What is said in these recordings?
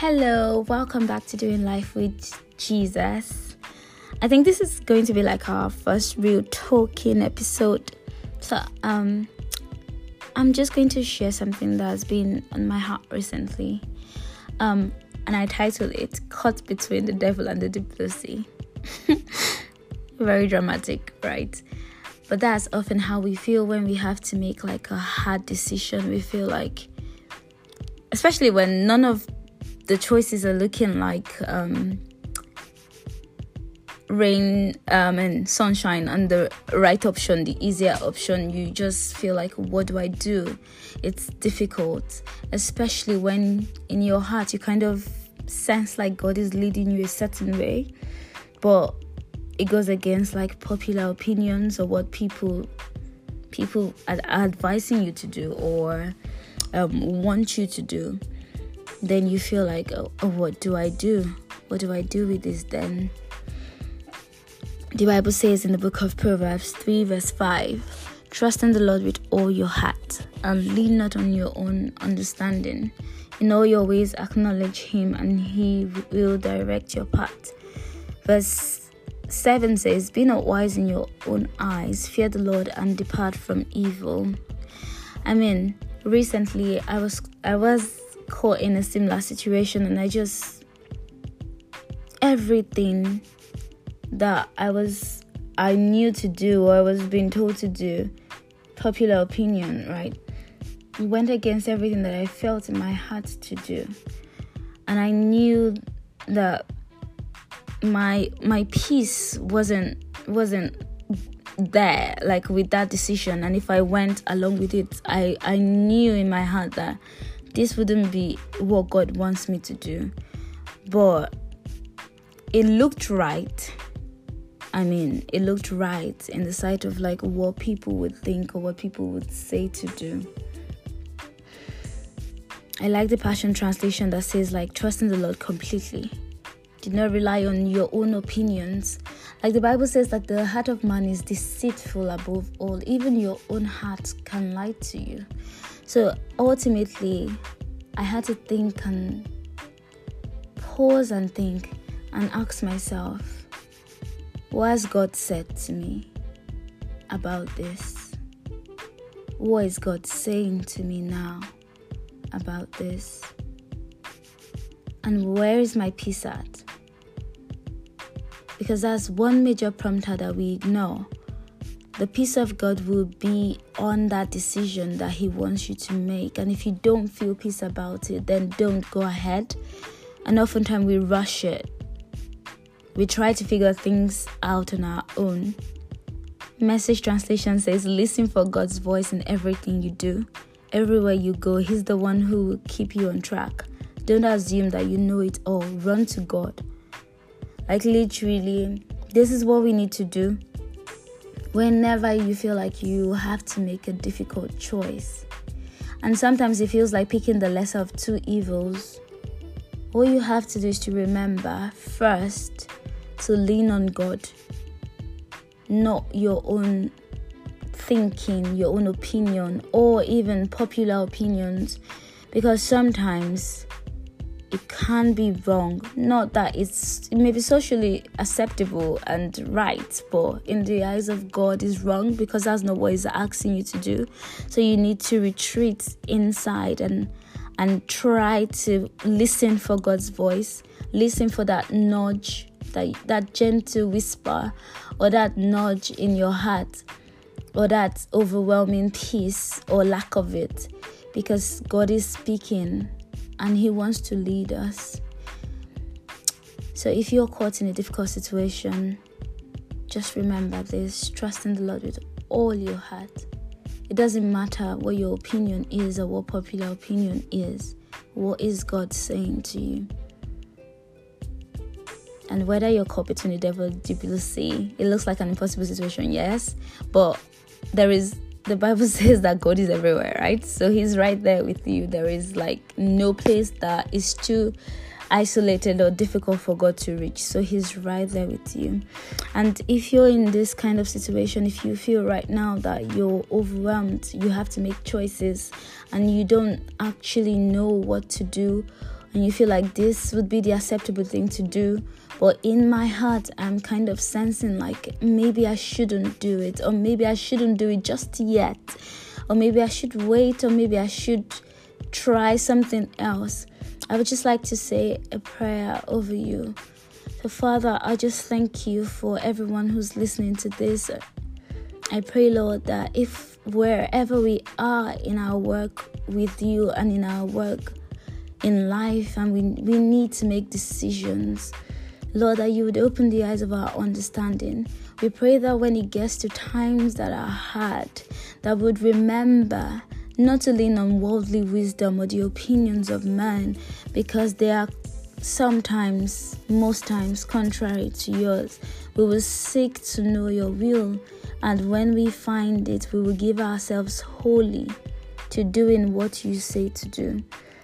Hello, welcome back to Doing Life with Jesus. I think this is going to be like our first real talking episode. So, um, I'm just going to share something that has been on my heart recently. Um, and I titled it Caught Between the Devil and the Deep Blue Sea. Very dramatic, right? But that's often how we feel when we have to make like a hard decision. We feel like, especially when none of the choices are looking like um, rain um, and sunshine and the right option, the easier option, you just feel like, what do I do? It's difficult, especially when in your heart you kind of sense like God is leading you a certain way, but it goes against like popular opinions or what people people are advising you to do or um, want you to do then you feel like oh, oh, what do i do? What do i do with this then? The bible says in the book of proverbs 3 verse 5 trust in the lord with all your heart and lean not on your own understanding. In all your ways acknowledge him and he will direct your path. Verse 7 says, Be not wise in your own eyes, fear the Lord and depart from evil. I mean, recently I was I was caught in a similar situation and I just everything that I was I knew to do or I was being told to do, popular opinion, right? Went against everything that I felt in my heart to do. And I knew that my my peace wasn't wasn't there like with that decision and if i went along with it i i knew in my heart that this wouldn't be what god wants me to do. But it looked right. I mean it looked right in the sight of like what people would think or what people would say to do. I like the passion translation that says like trust in the lord completely. Did not rely on your own opinions. Like the Bible says that the heart of man is deceitful above all. Even your own heart can lie to you. So ultimately, I had to think and pause and think and ask myself, what has God said to me about this? What is God saying to me now about this? And where is my peace at? Because that's one major prompter that we know. The peace of God will be on that decision that He wants you to make. And if you don't feel peace about it, then don't go ahead. And oftentimes we rush it. We try to figure things out on our own. Message translation says, Listen for God's voice in everything you do. Everywhere you go, He's the one who will keep you on track. Don't assume that you know it all. Run to God. Like, literally, this is what we need to do whenever you feel like you have to make a difficult choice. And sometimes it feels like picking the lesser of two evils. All you have to do is to remember first to lean on God, not your own thinking, your own opinion, or even popular opinions. Because sometimes it can be wrong. Not that it's it socially acceptable and right, but in the eyes of God is wrong because that's not what He's asking you to do. So you need to retreat inside and and try to listen for God's voice, listen for that nudge, that that gentle whisper, or that nudge in your heart, or that overwhelming peace or lack of it, because God is speaking and He wants to lead us. So if you're caught in a difficult situation, just remember this trust in the Lord with all your heart. It doesn't matter what your opinion is or what popular opinion is. What is God saying to you? And whether you're caught between the devil deep blue sea, it looks like an impossible situation, yes, but there is the Bible says that God is everywhere, right? So He's right there with you. There is like no place that is too isolated or difficult for God to reach. So He's right there with you. And if you're in this kind of situation, if you feel right now that you're overwhelmed, you have to make choices, and you don't actually know what to do, and you feel like this would be the acceptable thing to do. But in my heart, I'm kind of sensing like maybe I shouldn't do it, or maybe I shouldn't do it just yet, or maybe I should wait, or maybe I should try something else. I would just like to say a prayer over you. So, Father, I just thank you for everyone who's listening to this. I pray, Lord, that if wherever we are in our work with you and in our work in life, and we, we need to make decisions, Lord, that you would open the eyes of our understanding. We pray that when it gets to times that are hard, that would remember not to lean on worldly wisdom or the opinions of man, because they are sometimes, most times, contrary to yours. We will seek to know your will, and when we find it, we will give ourselves wholly to doing what you say to do.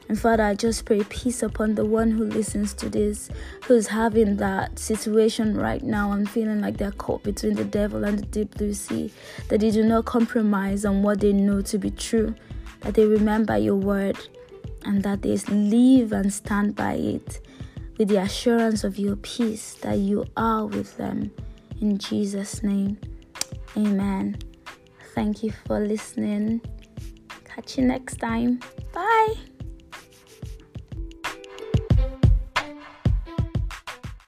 And Father, I just pray peace upon the one who listens to this, who's having that situation right now and feeling like they're caught between the devil and the deep blue sea, that they do not compromise on what they know to be true, that they remember your word, and that they live and stand by it with the assurance of your peace that you are with them. In Jesus' name, amen. Thank you for listening. Catch you next time. Bye.